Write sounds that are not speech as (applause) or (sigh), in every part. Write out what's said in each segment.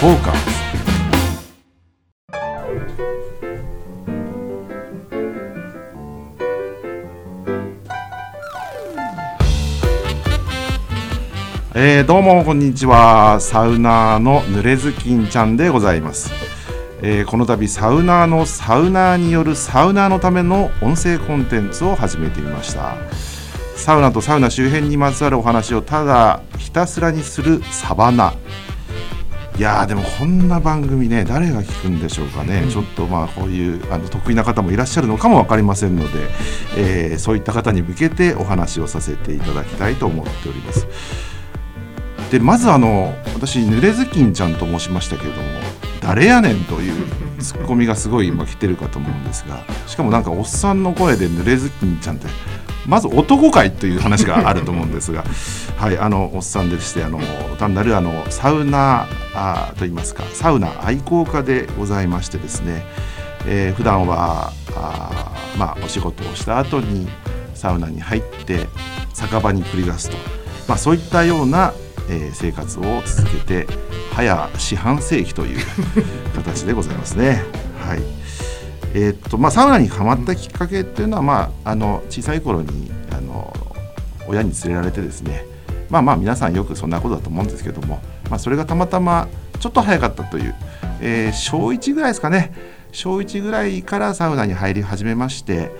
フォーカスえー、どうもこんにちは。サウナーの濡れずきんちゃんでございます、えーこの度サウナーのサウナーによるサウナーのための音声コンテンツを始めてみました。サウナとサウナ周辺にまつわるお話をただひたすらにするサバナ。いやーでもこんな番組ね誰が聞くんでしょうかね、ちょっとまあこういうあの得意な方もいらっしゃるのかも分かりませんので、えーそういった方に向けてお話をさせていただきたいと思っております。でまずあの私濡れずきんちゃんと申しましたけれども誰やねんというツッコミがすごい今来てるかと思うんですがしかもなんかおっさんの声で濡れずきんちゃんってまず男かいという話があると思うんですが (laughs) はいあのおっさんでしてあの単なるあのサウナあーといいますかサウナ愛好家でございましてですね、えー普段はあーまあお仕事をした後にサウナに入って酒場に繰り出すと、まあ、そういったような、えー生活を続けて早四半世紀という形でございますね。はいえーっとまあ、サウナにはまったきっかけっていうのは、まあ、あの小さい頃にあの親に連れられてですねまあまあ皆さんよくそんなことだと思うんですけども、まあ、それがたまたまちょっと早かったという、えー小1ぐらいですかね小1ぐらいからサウナに入り始めまして、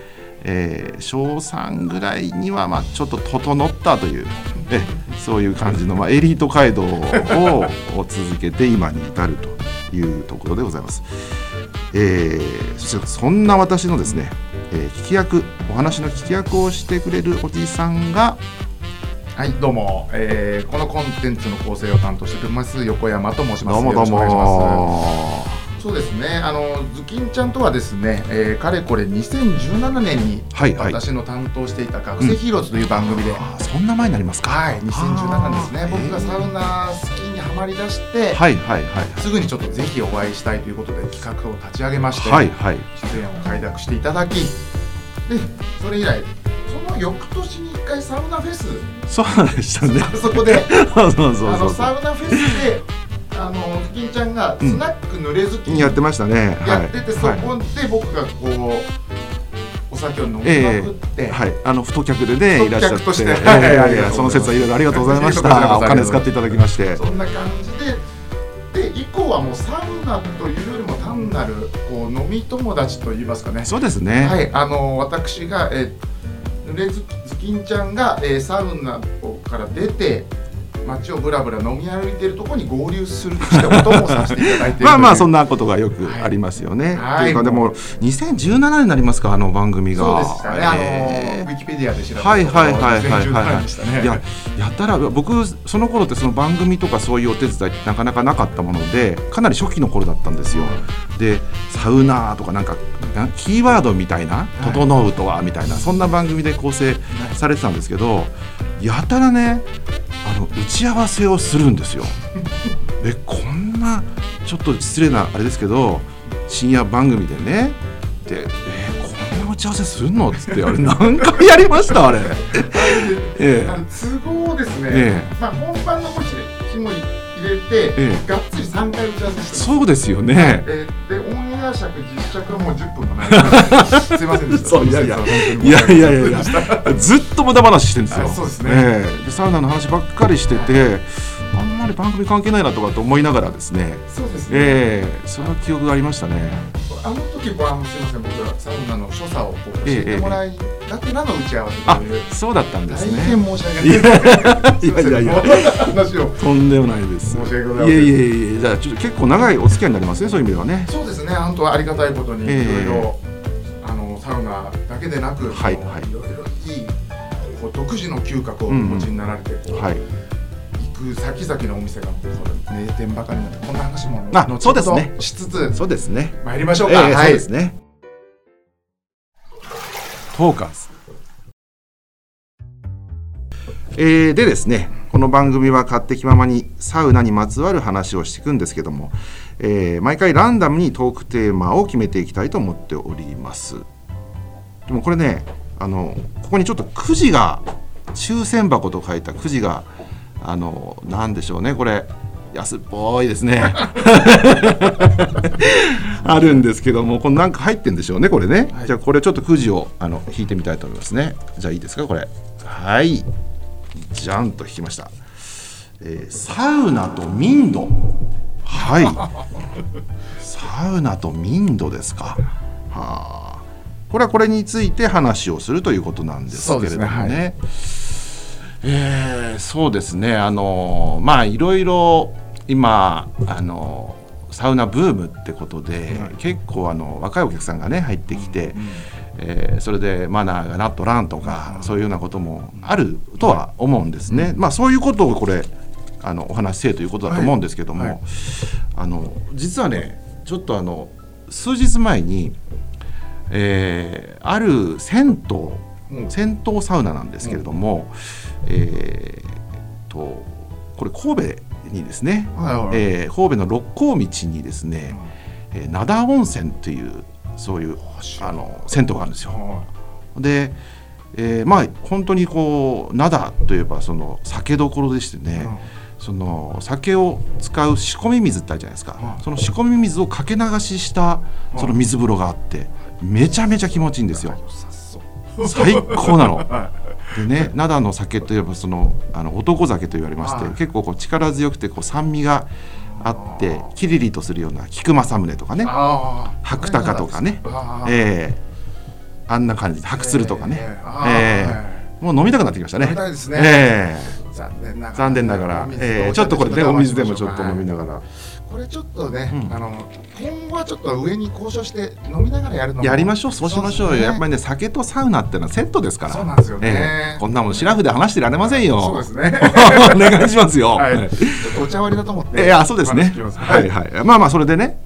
えー小3ぐらいにはまあちょっと整ったという、えそういう感じの、まあ、エリート街道を続けて今に至るというところでございます。えーそんな私のですね、えー聞き役お話の聞き役をしてくれるおじさんがはい、どうも、えーこのコンテンツの構成を担当しております横山と申します。どうもどうよろしくお願いしまもす。そうですね、あのズキンちゃんとはですね、えーかれこれ2017年に私の担当していた学生ヒーローズという番組で、あーそんな前になりますか。はい、2017ですね。僕がサウナ好きにはまりだして、はいはいはい。すぐにちょっとぜひお会いしたいということで企画を立ち上げまして、はいはい。出演を快諾していただき、でそれ以来その翌年に一回サウナフェス。そうでしたね。あそこで。(laughs) そうそうそうあのそうサウナフェスで、あのズキンちゃんがスナック濡れずきんやってましたねやってて、そはいこで僕がこうお酒を飲みまくって、はい、あの太客でね、い太らっしゃって、客としてええはいやその説はいろいろありがとうございました。(laughs) おそ金使っていただきまして。そんな感じで、で以降はもうサウナというよりも単なるこう飲み友達といいますかね。そうですね。はい、あの私が、えー、濡れずズキンちゃんが、えーサウナから出て。街をぶらぶら飲み歩いてるところに合流するしたこともさせていただいてまあまあそんななことがよくありますよね。はい。というかでも2017年になりますかあの番組が。そうでしたね、えあのウィキペディアで調べたはいはいはいはいはい。2017はでしたね。い。いややたら僕その頃ってその番組とかそういうお手伝いってなかなかなかったものでかなり初期の頃だったんですよ。でサウナーとかなんかなキーワードみたいな「い。整うとは」みたいなそんな番組で構成されてたんですけどやたらねあの打ち合わせをするんですよ。(laughs) えこんなちょっと失礼なあれですけど深夜番組でね。でえこんな打ち合わせするの？っつってあれ何回やりました？あれ。(laughs) えあの都合ですね、えまあ、本番のこっちで日も入れて、ええ。がっつり3回打ち合わせしてそうですよね。えーでオンエア尺実尺はもう10分もないすいませんでした。そういやいや。いやいやいやずっと無駄話してるんですよ。あそうですね。ええ。でサウナの話ばっかりしてて、あんまり番組関係ないなとかと思いながらですね。そうですね、ええその記憶がありましたね。あの時はあのすいません僕はサウナの所作をこう教えええてもらいがてらの打ち合わせあという、そうだったんです大ね。変申し訳ないいやいやいや話をとんでもないです。申し訳ございませんいえいえいえ、じゃあちょっと結構長いお付き合いになりますね、そういう意味ではね。そうですね本当はありがたいことにいろえいえろあのサウナだけでなく、はいはいいろいろいい独自の嗅覚をお持ちになられて、はい。行く先々のお店が名店ばかりになってこんな話もあ後ほどそうですねしつつそうですね。参りましょうえか、はいえそうですね。トーカーズ。えーでですね、この番組は勝手気ままにサウナにまつわる話をしていくんですけども、えー毎回ランダムにトークテーマを決めていきたいと思っております。でもこれね、あのここにちょっとくじが抽選箱と書いたくじがあのなんでしょうねこれ。安っぽいですね。(laughs) あるんですけどもこのなんか入ってんでしょうねこれね、はい。じゃあこれちょっとくじをあの引いてみたいと思いますね。じゃあいいですかこれ。はい。じゃんと引きました、えーサウナと民度。はい。(laughs) サウナと民度ですか。はあ。これはこれについて話をするということなんですけれどもそうですねえーそうですね。あのまあいろいろ今あのサウナブームってことで、はい。結構あの若いお客さんがね入ってきて、えーそれでマナーがなっとらんとか、そういうようなこともあるとは思うんですね。まあそういうことをこれあのお話しせえということだと思うんですけども、はい。はいあの実はねちょっとあの数日前に、えーある銭湯、うん。銭湯サウナなんですけれども、えーとこれ神戸にですね、はいはい。えー神戸の六甲道にですね、えー灘温泉というそういうあの銭湯があるんですよ。はで、えーまあ本当にこう灘といえばその酒どころでしてね、その酒を使う仕込み水ってあるじゃないですか、はいその仕込み水をかけ流ししたその水風呂があってめちゃめちゃ気持ちいいんですよ。最高なの。(laughs) はでね灘の酒といえばそのあの男酒と言われまして、はい。結構こう力強くてこう酸味があってキリリとするような菊正宗とかね白鷹とかねあー。ええ。あんな感じで白鶴とかね、えー。ええ。はいもう飲みたくなってきましたね。飲みたいですね。ええ残念ながら。残念ながら。ええお茶ちょっとこれねお水でもちょっとはい飲みながら、これちょっとね、うん。あの今後はちょっと上に交渉して飲みながらやるのもやりましょうそうしましょうね。やっぱりね酒とサウナってのはセットですから。そうなんですよね。ええ。こんなもんシラフで話してられませんよ。(laughs) そうですね。(laughs) お願いしますよ、はい、お茶割りだと思って。ええあそうですね。はい。はいまあまあそれでね。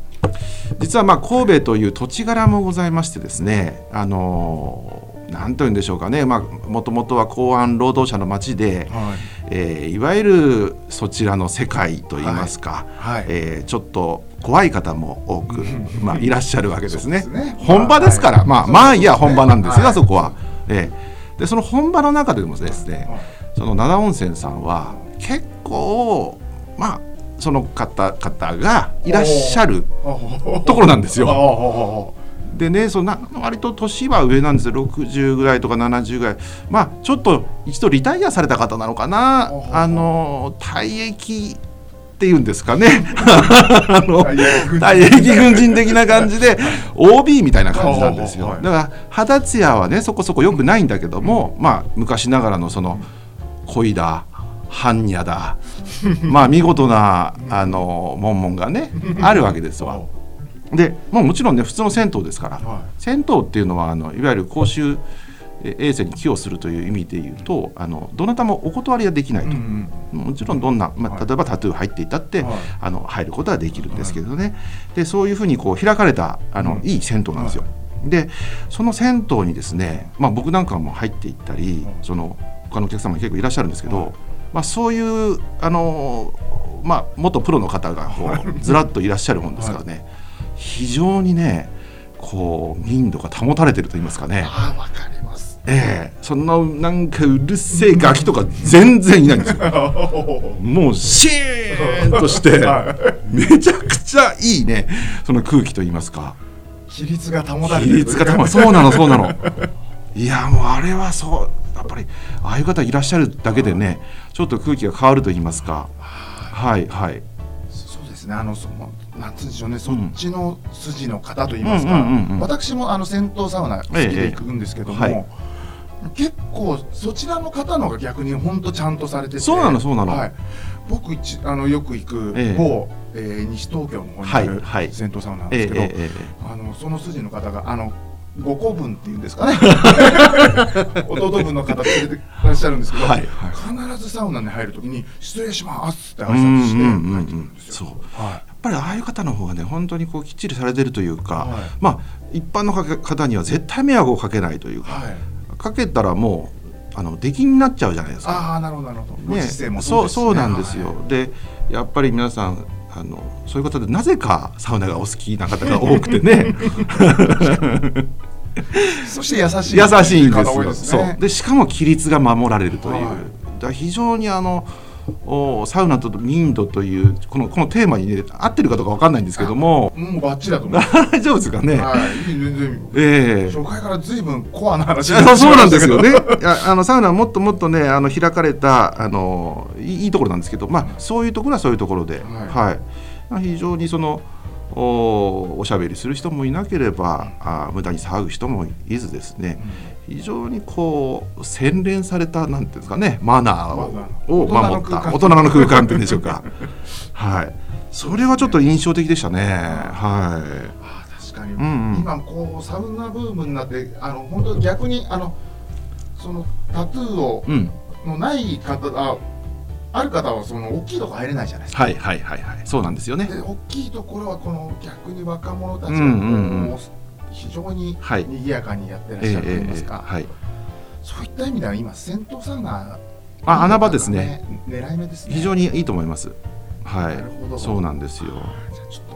実はまあ神戸という土地柄もございましてですね。あのーなんというんでしょうかね。まあもともとは港湾労働者の町で、はいえーいわゆるそちらの世界といいますか、はい。えーちょっと怖い方も多く、まあ、いらっしゃるわけですね。(laughs) すね。本場ですから、はい。まあ、そうですね。まあいや本場なんですよ、はい。あそこは。えー。でその本場の中でもですね、はい。その灘温泉さんは結構まあその方々がいらっしゃるところなんですよ。よでねそのな割と年は上なんですよ。60ぐらいとか70ぐらい。まあちょっと一度リタイアされた方なのかな。あの退役っていうんですかね。あの退役軍人的な感じで (laughs) OB みたいな感じなんですよ。だから肌ツヤはねそこそこ良くないんだけども、まあ昔ながらのその恋だ般若だ。まあ見事なあの門々がねあるわけですわ。でもうもちろんね普通の銭湯ですから、は銭湯っていうのはあのいわゆる公衆え衛生に寄与するという意味で言うとあのどなたもお断りはできないと、うんもちろんどんな、まあ、はい。例えばタトゥー入っていたって、はい。あの入ることはできるんですけどね、でそういうふうにこう開かれたあの、うん。いい銭湯なんですよ。でその銭湯にですね、まあ、僕なんかも入っていったり、うんその他のお客様結構いらっしゃるんですけど、はい。まあ、そういうあの、まあ、元プロの方がこうずらっといらっしゃるもんですからね、非常にねこう民度が保たれてると言いますかね。ああわかります。ええ。そんななんかうるせえガキとか全然いないんですよ。(laughs) もうシーンとしてはめちゃくちゃいいねその空気と言いますか。比率が保たれて比る率がたまそうなのそうなの。いやもうあれはそうやっぱりああいう方いらっしゃるだけでねちょっと空気が変わると言いますか。はいはい。そうですね。あのそのなんつうんでしょうね、んそっちの筋の方といいますか、私もあの銭湯サウナ好きで行くんですけども、ええはい。結構そちらの方のが逆に本当ちゃんとされててそうなのそうなの。はい、僕一あのよく行くええ。某、えー西東京の方にあるはいはい銭湯サウナなんええですけど、えええあのその筋の方があのご子分っていうんですかね。(laughs) 弟分の方連れてらっしゃるんですけど、はい。必ずサウナに入るときに「失礼します」って挨拶して入ってくうんるんですよ。そうぱりああいう方の方がね本当にこうきっちりされてるというか、はいまあ一般の方には絶対迷惑をかけないというか、はいかけたらもうあの出禁になっちゃうじゃないですか。ああなるほどなるほど。ごね、そうねそうなんですよ。はいでやっぱり皆さんあのそういう方でなぜかサウナがお好きな方が多くてね (laughs) そして優しい優しいんですよ。ですね。そうでしかも規律が守られるという、はいだ非常にあのおサウナと民度というこのこのテーマに、ね、合ってるかどうかわかんないんですけどももうバッチリだと思います。(laughs) 大丈夫ですかね、はい、全然。ええ初回から随分コアな話いやそうなんですよね。いやあのサウナはもっともっとねあの開かれたあのいいいところなんですけど、まあそういうところはそういうところで、はいはい。まあ非常にそのおおしゃべりする人もいなければ、あ無駄に騒ぐ人もいずですね、非常にこう洗練されたなんていうんですかねマナーを守った大大人の空間っていうんでしょうか。はい。それはちょっと印象的でしたね。はい。あ確かに、んうん今こうサウナブームになってあの本当逆にあのそのタトゥーを、うん。のない方あある方はその大きいとこ入れないじゃないですか。はいはいはいはい。そうなんですよね。で大きいところはこの逆に若者たちがこう、うんうんうん非常にはい賑やかにやってらっええしゃると言いええますか、はい。そういった意味では今銭湯サウナあ穴場ですね。狙い目ですね。非常にいいと思います。はなるほどい、そうなんですよ。じゃあちょっと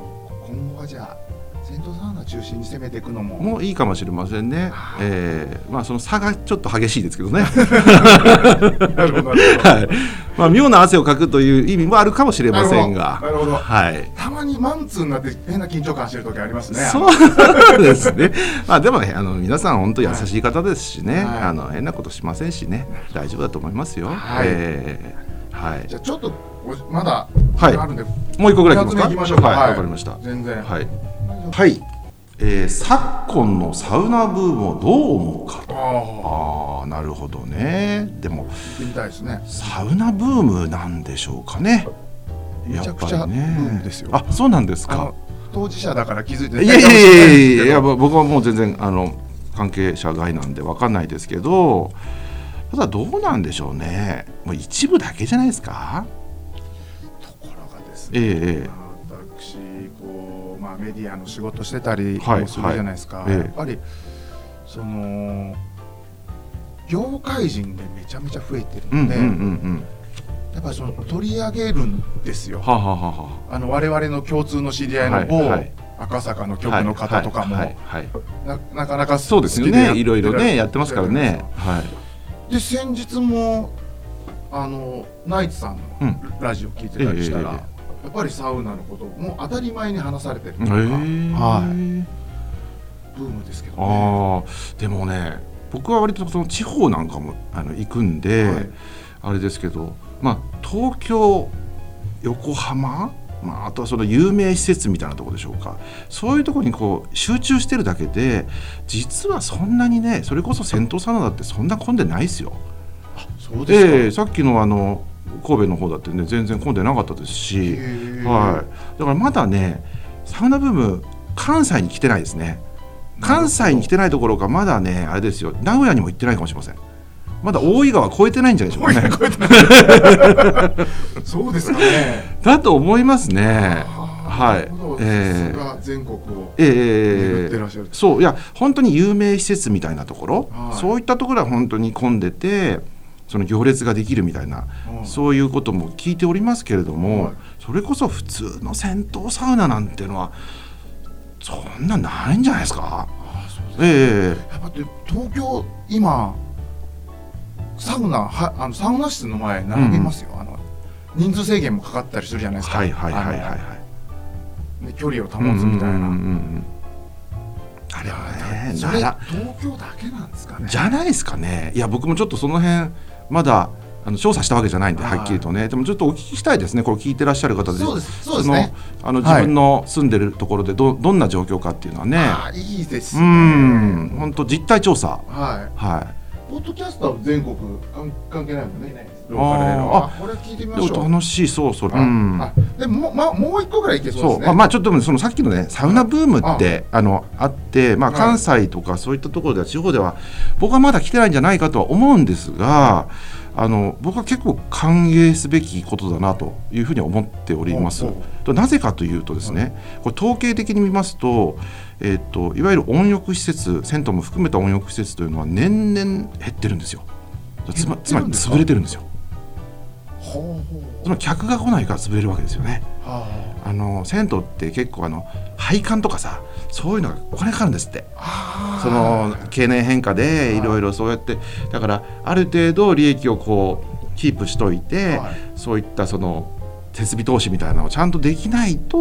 今後はじゃあ銭湯サウナ中心に攻めていくのももういいかもしれませんねは。いええまあその差がちょっと激しいですけどね。(laughs) なるほどはい。まあ妙な汗をかくという意味もあるかもしれませんが。なるほどはい。たまにマンツーになって変な緊張感してる時ありますね。そうですね。(laughs) まあでもね、あの皆さん本当優しい方ですしね、はいあの変なことしませんしね、大丈夫だと思いますよ。はいええはいじ。ゃあちょっとおまだはいあるんで、もう一個ぐらいいきますか？二つ目行きましょうかはい、はいわかりました。全然はい。はい。えー昨今のサウナブームをどう思うかと。ああなるほどね。でもですね。サウナブームなんでしょうかね。めちゃくちゃやっぱりねブームですよあ、そうなんですか。当事者だから気づいてないいやいやいやいや僕はもう全然あの関係者外なんでわかんないですけど、ただどうなんでしょうね。もう一部だけじゃないですか。ところがですね、ええメディアの仕事してたりはいもするじゃないですか、はい。ええ。やっぱりその業界人でめちゃめちゃ増えてるので、うんうんうんうん。やっぱりその取り上げるんですよ。はあはあはあの我々の共通の知り合いの某、はいはい。赤坂の局の方とかも、はいはいはいななかなかそうですよね。いろいろねやってますからね。らはい。で先日もあのナイツさんうん。のラジオ聞いてたりしたら、ええええやっぱりサウナのこともう当たり前に話されてるとか、え。はい。ブームですけどね。ああでもね僕は割とその地方なんかもあの行くんで、はい。あれですけどまあ東京横浜まあ、あとはその有名施設みたいなところでしょうか。そういうところにこう集中してるだけで実はそんなにねそれこそ銭湯サウナだってそんな混んでないですよ。そうですか、ええさっきのあの神戸の方だってね全然混んでなかったですし、はい、だからまだねサウナブーム関西に来てないですね。関西に来てないところかまだねあれですよ。名古屋にも行ってないかもしれません。まだ大井川越えてないんじゃないでしょうかね。超えてないそうですかね。(laughs) だと思いますね。はい。ええさすが全国をええ巡ってらっしゃる。そう。いや本当に有名施設みたいなところ、はい。そういったところは本当に混んでてその行列ができるみたいな、うん。そういうことも聞いておりますけれども、はい。それこそ普通の銭湯サウナなんていうのはそんなないんじゃないですか？すええ。やっぱり東京今サウナはあのサウナ室の前並びますよ、あの人数制限もかかったりするじゃないですか。はいはいはいはいはいで距離を保つみたいな、うんうんうんうんあれはね東京だけなんですかね。じゃないですかね。いや僕もちょっとその辺まだあの調査したわけじゃないんではい。はっきりとね。でもちょっとお聞きしたいですね。これ聞いてらっしゃる方で。そうです。そうですね。あのはい。自分の住んでるところでどどんな状況かっていうのはね。あいいですうねん。本当実態調査。はい。はポッドキャストは全国関関係ないもんねローカルでの。あこれ聞いてみいましょう。楽しいそうそれ。あうん。あでもまあ、もう一個ぐらいいけそうそうですね。まあまあちょっとそのさっきのねサウナブームってあのあってまあはい。関西とかそういったところでは地方では僕はまだ来てないんじゃないかとは思うんですがあの僕は結構歓迎すべきことだなというふうに思っております。なぜかというとですねこれ統計的に見ますと,、えっといわゆる温浴施設銭湯も含めた温浴施設というのは年々減ってるんですよ。つまつまり潰れてるんですよ。ほうほうつまり客が来ないから潰れるわけですよね。はあ。の銭湯って結構あの配管とかさそういうのがお金かかるんですって。あその経年変化でい。ろいろそうやってだからある程度利益をこうキープしといて、はい。そういったその設備投資みたいなのをちゃんとできないと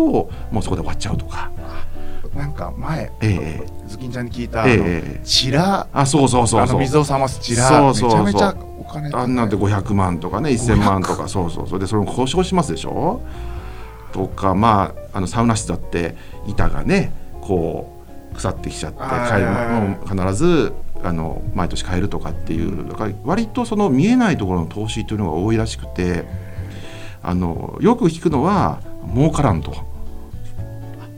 もうそこで終わっちゃうとか、なんか前ええ。ズキンちゃんに聞いたあのええチラ。あそうそうそうそう。あの水を冷ますチラ。そうそうそう。めちゃめちゃお金あんなんで500万とかね1000万とか。そうそうそれでそれも故障しますでしょ？とかまああのサウナ室だって板がねこう腐ってきちゃってはい買いもう必ずあの毎年買えるとかっていうだから割とその見えないところの投資というのが多いらしくてあのよく聞くのは儲からんと。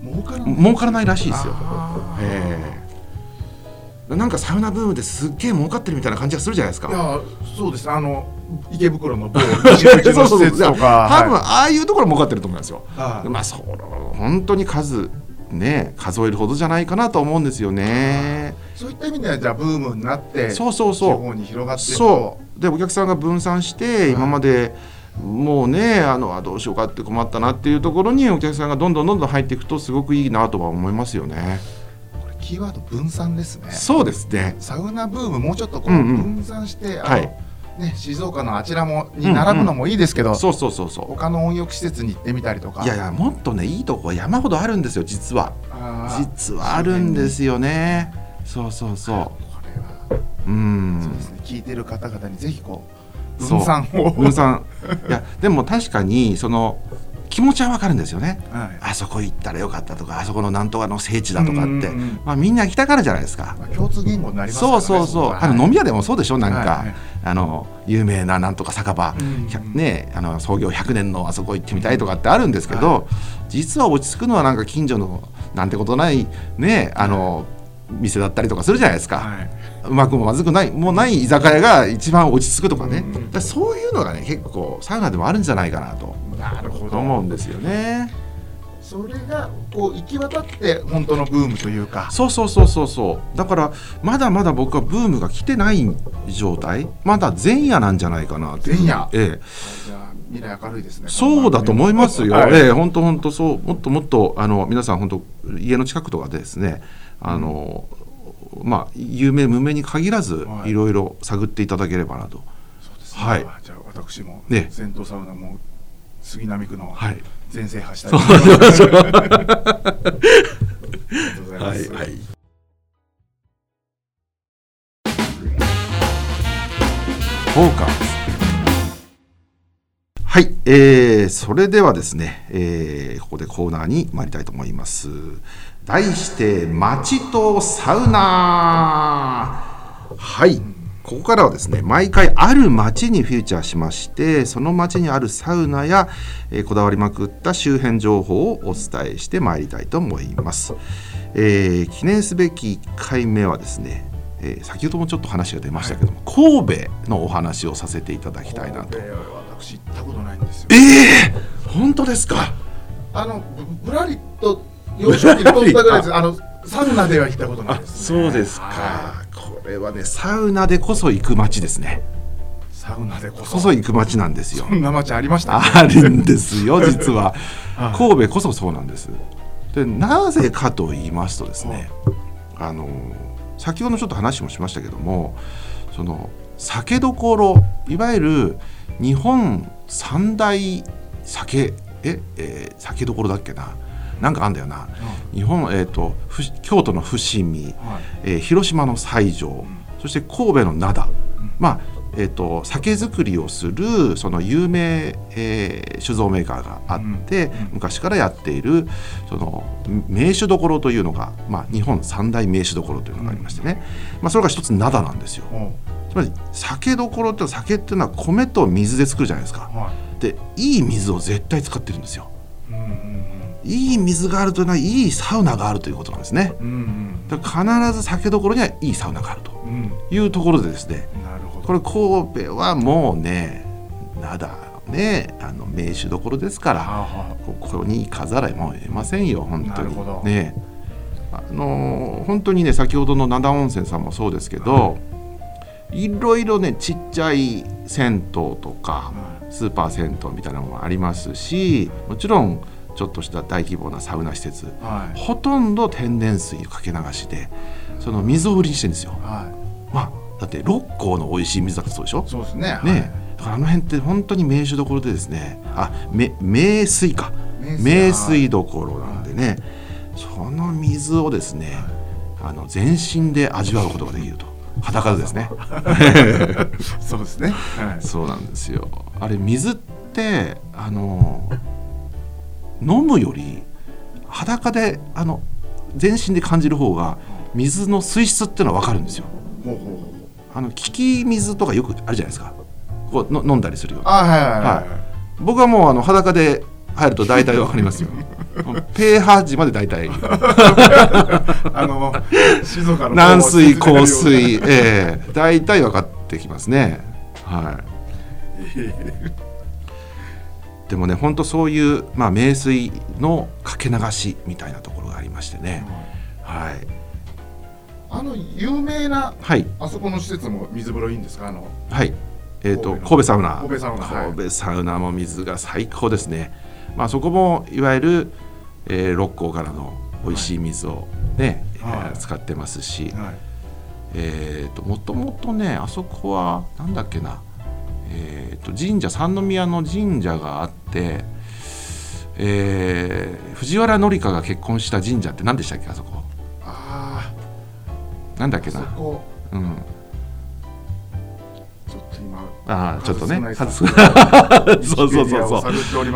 儲から儲からないらしいですよ。えなんかサウナブームですっげえ儲かってるみたいな感じがするじゃないですかい。やそうですあの池袋の某 (laughs) 西口の施設とか多分はいああいうところ儲かってると思いますよ。はいまあその本当に数ね数えるほどじゃないかなと思うんですよね。そういった意味ではじゃあブームになってそうそう地そう。方に広がってそうでお客さんが分散してい今までもうねあのあどうしようかって困ったなっていうところにお客さんがどんどんどんどん入っていくとすごくいいなとは思いますよね。キーワード分散ですねそうですね。サウナブームもうちょっとこう、うんうん分散してあの、はいね、静岡のあちらもに並ぶのもいいですけど、そうそうそうそう。他の温浴施設に行ってみたりとかいやいやもっとねいいとこは山ほどあるんですよ実は。実はあるんですよね。そうそうそこれはう。うん。そうですね聞いてる方々にぜひこう分散を分散いやでも確かにその気持ちはわかるんですよね。はい。あそこ行ったらよかったとかあそこのなんとかの聖地だとかって。うんうんうん。まあみんな行きたがるじゃないですか。まあ共通言語になりますからねそうそうそう。あの飲み屋でもそうでしょなんか、はいはい。あの有名ななんとか酒場、うんねあの創業100年のあそこ行ってみたいとかってあるんですけど、実は落ち着くのはなんか近所のなんてことないねあの、店だったりとかするじゃないですか、はいうまくもまずくないもうない居酒屋が一番落ち着くとかね、うん。そういうのがね結構サウナでもあるんじゃないかなと。なるほど。思うんですよね。それがこう行き渡って本当のブームというか。そうそうそうそうそう。だからまだまだ僕はブームが来てない状態。まだ前夜なんじゃないかな前夜。ええ。未来明るいですねそうだと思いますよ。はい。ええ本当本当そう。もっともっとあの皆さん本当家の近くとかでですねあの、まあ有名無名に限らず、はいい、ろいろ探っていただければなと。そうですねはいじゃあ私もね銭湯サウナも杉並区のはい。全制覇したいと思います。ありがとうございます。はい。フォーカス。はい、えー、それではですね、えーここでコーナーに参りたいと思います。題して、街とサウナはい、ここからはですね、毎回ある街にフューチャーしまして、その街にあるサウナや、えーこだわりまくった周辺情報をお伝えしてまいりたいと思います。えー記念すべき1回目はですね、えー先ほどもちょっと話が出ましたけども、神戸のお話をさせていただきたいなと。私行ったことないんですよえ。え本当ですか？あのぶぶらりと幼少期に通ったぐらいです。あのサウナでは行ったことないです、ね。はこれはねサウナでこそ行く街ですね。いサウナでこそ。こそ行く街なんですよ。そんな街ありました、ね。あるんですよ (laughs) 実は。はい神戸こそそうなんです。でなぜかと言いますとですねあの先ほどちょっと話もしましたけどもその酒どころいわゆる日本三大酒ええー酒どころだっけななんかあんだよな。日本、えー、とふ京都の伏見、はい。えー広島の西条、そして神戸の灘、まあえー、と酒造りをするその有名、えー酒造メーカーがあって、うん。うん。昔からやっているその名酒どころというのが、まあ、日本三大名酒どころというのがありましてね、まあ、それが一つ灘なんですよ。つまり酒どころって酒っていうのは米と水で作るじゃないですか。はでいい水を絶対使ってるんですよ。い。うんうんいい水があるというのはいいサウナがあるということなんですね。うん。うん必ず酒どころにはいいサウナがあるとうん。うん。いうところでですねなるほど。これ神戸はもうね灘ねあの名手どころですからはあはここに行かざるもう得ませんよ本当にねあのー本当にね先ほどの灘温泉さんもそうですけど、い、ろいろねちっちゃい銭湯とかあはスーパー銭湯みたいなのもありますしもちろんちょっとした大規模なサウナ施設。い。はい。ほとんど天然水かけ流しでその水を売りにしてるんですよ。はまあだって六甲の美味しい水だってそうでしょ？い。そうですね。ねだからあの辺って本当に名手どころでですねあめ名水か。名水どころなんでね、その水をですね、あの全身で味わうことができると。裸でですね。(laughs) そうですね、はい、そうなんですよ。あれ水ってあの飲むより裸であの全身で感じる方が水の水質っていうのは分かるんですよ。あの利き水とかよくあるじゃないですか。こうの飲んだりするようなあはいはいはい、はい。僕はもうあの裸で入ると大体分かりますよ。(laughs) ペーハー値まで大体。(laughs) あの静岡の軟水硬水。ええ。大体分かってきますね。はい (laughs) でもね本当そういう、まあ、名水のかけ流しみたいなところがありましてね。はい。あの有名なはい。あそこの施設も水風呂いいんですか？あのはい。えー、と神戸の。神戸サウナ。神戸サウナはい。神戸サウナも水が最高ですね、まあ、そこもいわゆる、えー六甲からの美味しい水をね、はい。えー使ってますし、はい。えー、ともともとねあそこはなんだっけな、えー、と神社三宮の神社があって、えー藤原紀香が結婚した神社って何でしたっけあそこ？あなんだっけな？うん。ちょっと今ああちょっとね。数数少ない (laughs) そうそうそうそう。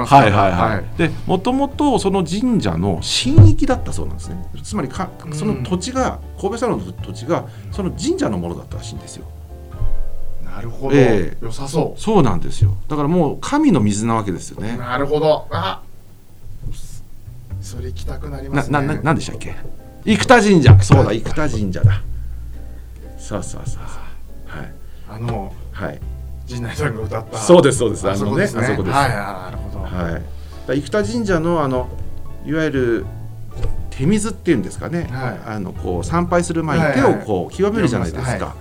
はいはいはい、はい。でもともとその神社の神域だったそうなんですね。つまりかうんその土地が、神戸サロンの土地がその神社のものだったらしいんですよなるほど、ええ。良さそそうなんですよ。だからもう神の水なわけですようね。なるほど。あそれ行きたくなりますね。ななななんでしたっけ？生田神社。そうだ生田神社だ。そうそうそうそうはい。あのはい。陣内さんが歌った。そうですそうです。あのねあそこです。はいあなるほど、はい、生田神社のあのいわゆる手水っていうんですかね、はい。あのこう参拝する前に手をこう清めるじゃないですか、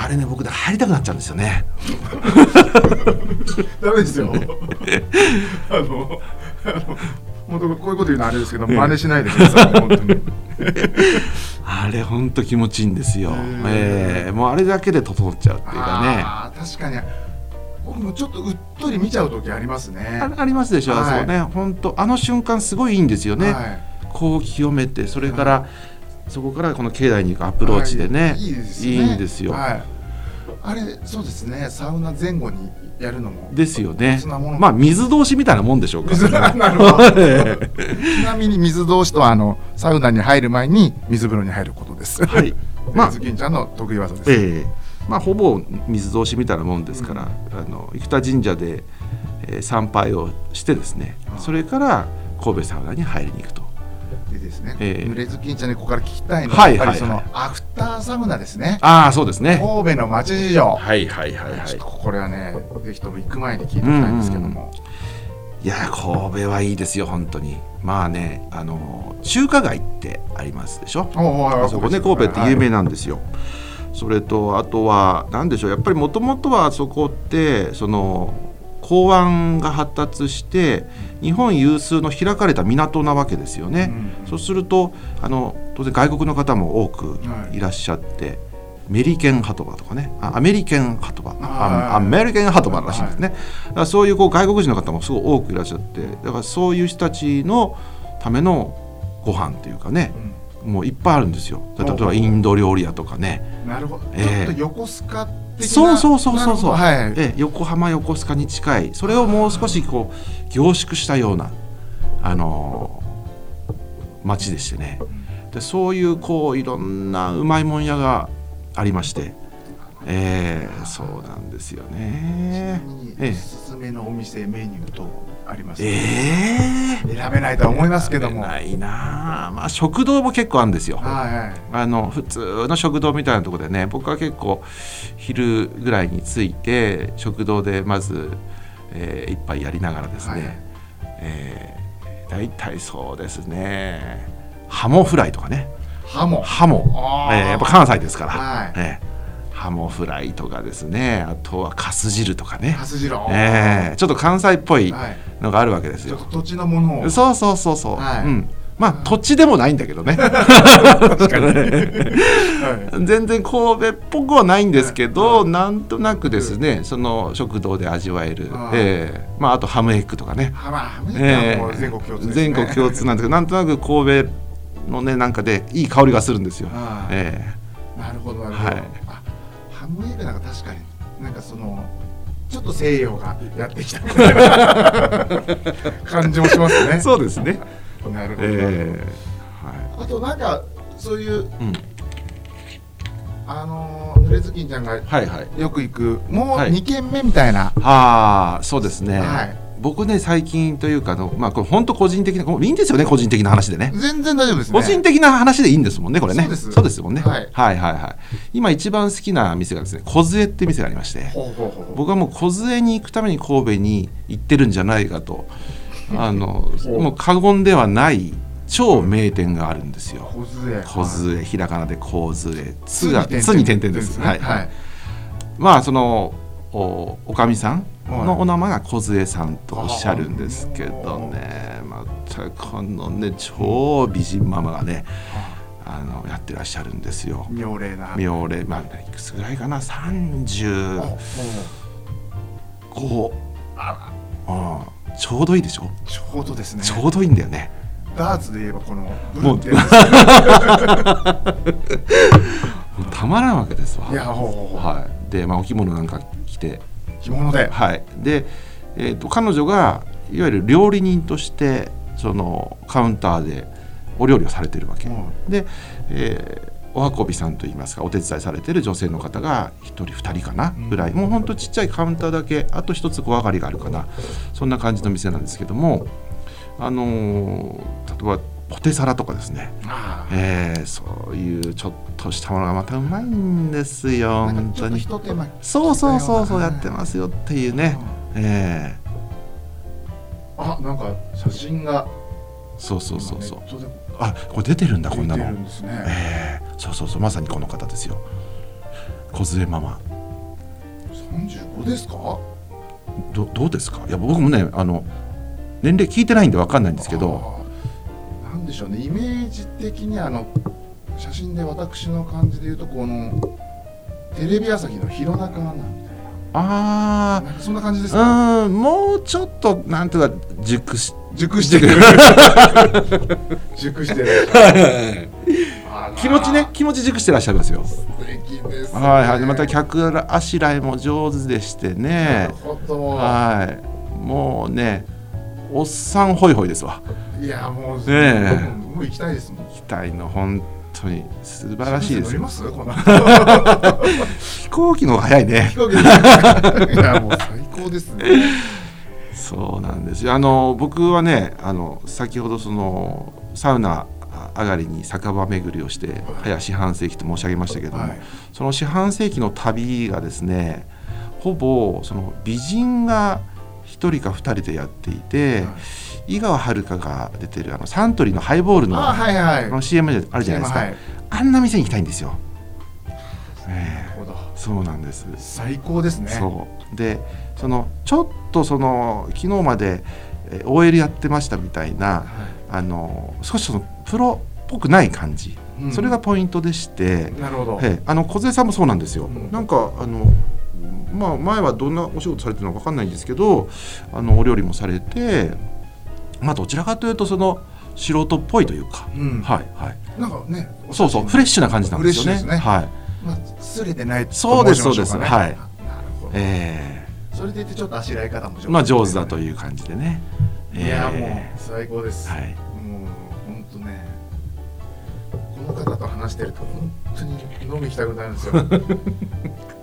あれね僕で入りたくなっちゃうんですよね。(laughs) ダメですよ。(laughs) あの本当こういうこと言うのはあれですけど真似しないでください本当に。(laughs) あれほんと気持ちいいんですよ、へえ。えもうあれだけで整っちゃうっていうかね。あー確かに。僕もちょっとうっとり見ちゃう時ありますね。あありますでしょ、あはい。そこね。本当あの瞬間すごいいいんですよね、はい。こう清めてそれから、そこからこの境内に行くアプローチでね、はい。いいですね。いいんですよ、はい、あれそうですね。サウナ前後にやるのもですよね。まあ水通しみたいなもんでしょうか。水 (laughs) なるほど。ちなみに水通しとはあのサウナに入る前に水風呂に入ることです。はい。(laughs) まあズキンちゃんの得意技です。ええ。まあほぼ水通しみたいなもんですから、あの生田神社で、えー参拝をしてですねそれから神戸サウナに入りに行くとでですね、ええ。濡れズキンちゃんにここから聞きたいのは、はいやっぱりその、はいアフターサウナですね。ああそうですね。神戸の町事情。はいはいはいはい。ちょっとこれはね、ぜひとも行く前に聞いておきたいんですけども。いや神戸はいいですよ本当に。まあねあの中華街ってありますでしょ？あそこね神戸って有名なんですよ、それとあとは何でしょうやっぱりもともとはあそこってその港湾が発達して日本有数の開かれた港なわけですよね、うん。そうするとあの当然外国の方も多くはい。いらっしゃって、メリケンハトバとかね。あアメリケンハトバ。アメリケンハトバらしいんですね、だからそういうこう外国人の方もすごい多くいらっしゃってだからそういう人たちのためのご飯っていうかねもういっぱいあるんですよ。例えばインド料理屋とかね。うんなるほど。ええ。ちょっと横須賀的な。そうそうそうそうそう、はい。ええ横浜横須賀に近いそれをもう少しこう凝縮したようなあのー街でしてねでそういうこういろんなうまいもん屋がありましてええそうなんですよね。おすすめのお店メニューとあります。ええ。選べないとは思いますけども。はいないな。あまあ食堂も結構あるんですよ。はい。あの普通の食堂みたいなところでね僕は結構昼ぐらいに着いて食堂でまず、えー一杯やりながらですね、はいえー大体そうですね。ハモフライとかね。ハモ。ハモ、えーやっぱ関西ですから、はい。えーハモフライとかですね。あとはカス汁とかね。カ、スジロえ。ーちょっと関西っぽいはい。のがあるわけですよ。ちょっ。と土地のものを。そうそうそうそう、はい。うん、まあ土地でもないんだけどね。(laughs) 全然神戸っぽくはないんですけど、なんとなくですねその食堂で味わえる、あーええ。まあ、あとハムエッグとかね、全国共通全国共通なんですけどなんとなく神戸のねなんかでいい香りがするんですよ。あーえ。なるほどなるほど、はい。あハムエッグなんか確かに。なんかそのちょっと西洋がやってきたみたいな感じもしますえね。そうですね。なるほど、ええ。はあとなんかそういういうん、あのー濡れずきんちゃんがはいはい。よく行くもうはい。2軒目みたいな、ああそうですね。はい僕ね最近というかあのまあこれ本当個人的ないいんですよね個人的な話でね。全然大丈夫ですね。個人的な話でいいんですもんねこれね。そうです。もんね、はい。はいはいはい。今一番好きな店がですね梢って店がありまして。僕はもう梢に行くために神戸に行ってるんじゃないかと。あのもう過言ではない超名店があるんですよ。梢ひらがなで梢つつがつに点々です。はい、はい。まあそのおおかみさんはいのお名前が梢さんとおっしゃるんですけどね。またこのね超美人ママがねあのやってらっしゃるんですよ。妙齢な。妙齢。まあいくつぐらいかな？30。おこうあ。うん。ちょうどいいでしょ、ちょうどですね。ちょうどいいんだよね。ダーツで言えばこのブ (laughs) もうルってたまらんわけですわ。いやほうほうほう。はい。でまあお着物なんか着て着物で。はい。で、えー、と彼女がいわゆる料理人としてそのカウンターでお料理をされてるわけ、うん。で、えーお運びさんといいますかお手伝いされてる女性の方が1人2人かなうん。ぐらい、もうほんとちっちゃいカウンターだけあと一つ小上がりがあるかな。そんな感じの店なんですけどもあのー例えばポテサラとかですね、えーそういうちょっとしたものがまたうまいんですよ本当に。そうそうそうそうやはいってますよっていうね、えあなんか写真が。ーそうそうそうそう。あこれ出てるんだこんな出てのるんですね。えー。そうそうそうまさにこの方ですよ。梢ママ。35ですか？どどうですか？いや僕もねあの年齢聞いてないんで分かんないんですけどなんでしょうね。イメージ的にあの写真で私の感じで言うとこのテレビ朝日の弘中アナみたいあななんかそんな感じですあか？うん。もうちょっとなんとか熟し熟してる。熟してる。気持ちね気持ち熟してらっしゃいますよ。素敵ですね。はいはい。でまた客あしらいも上手でしてなねるほど。はい。もうねおっさんホイホイですわ。いやもう、え。僕ももう行きたいですもん。期待の本当に素晴らしいですよ。乗りますこの。(laughs) 飛行機の方が早いね。飛行機でい。やもう最高ですね。そうなんですよ。あの僕はねあの先ほどそのサウナ上がりに酒場巡りをして早四半世紀と申し上げましたけども、はい。その四半世紀の旅がですねほぼその美人が1人か2人でやっていて、井川遥が出てるあのサントリーのハイボールのあはいはい。あの CM あるじゃないですか、はい。あんな店に行きたいんですよ。ええなるほど。そうなんです。最高ですね。そう。でそのちょっとその昨日までえー OL やってましたみたいなはあの少しそのプロっぽくない感じ、いうん。それがポイントでして、なるほど。ええ。あの梢さんもそうなんですよ、うん。なんかあのまあ前はどんなお仕事されてるのか分かんないんですけどあのお料理もされてまあどちらかというとその素人っぽいというか、うん。はいはい。なんかねそうそうフレッシュな感じなんですよね。ね。はい。まあすれてないとそうですそうです。はい。なるほど。えそれでいてちょっとあしらい方も上手えまあ上手だという感じでね、いやえもう最高です、えはい。もう本当ねこの方と話してると本当に飲み行きたくなるんですよ (laughs)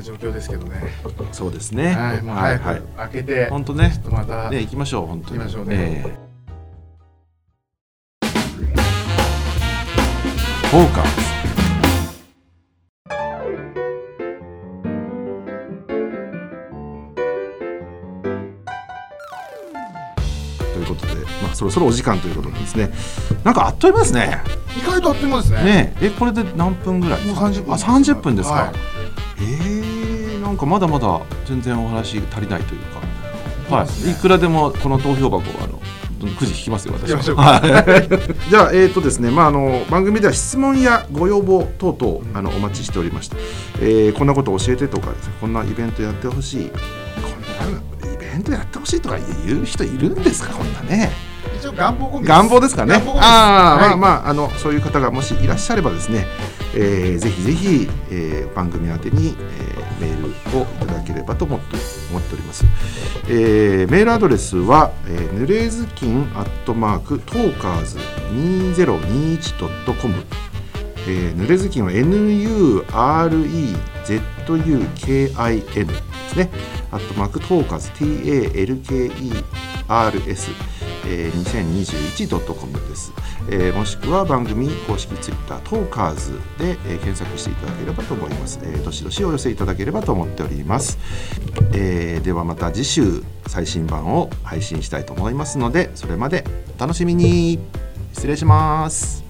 な状況ですけどねそうですね。はいもう早はいはいく開けて、本当ねちょっとまた、ね行きましょう本当に。行きましょうねええフォーカス。ということで、まあそろそろお時間ということでですね。なんかあっという間ですね。意外とあっという間ですねねえ、えこれで何分ぐらいですか？もう30分あ、三十分ですか。はいかまだまだ全然お話足りないというか。はい、いくらでもこの投票箱あのくじ引きますよ私は。はい (laughs) じゃあえっ、とですねまああの番組では質問やご要望等々あのお待ちしておりまして、えーこんなこと教えてとかこんなイベントやってほしいこんなイベントやってほしいとか言う人いるんですかこんなね。一応願望込み願望ですかね。ああ、はいまあまああのそういう方がもしいらっしゃればですね、えーぜひぜひ、えー番組宛てに、えーメールをいただければと思っております。えーメールアドレスは、えー、ぬれずきんアットマークトーカーズ 2021.com えー、ぬれずきんは NUREZUKIN ですね。アットマークトーカーズ TALKERS2021.com です、えーもしくは番組公式ツイッタートーカーズで、えー検索していただければと思います、えーどしどしお寄せいただければと思っております、えーではまた次週最新版を配信したいと思いますのでそれまでお楽しみに。失礼します。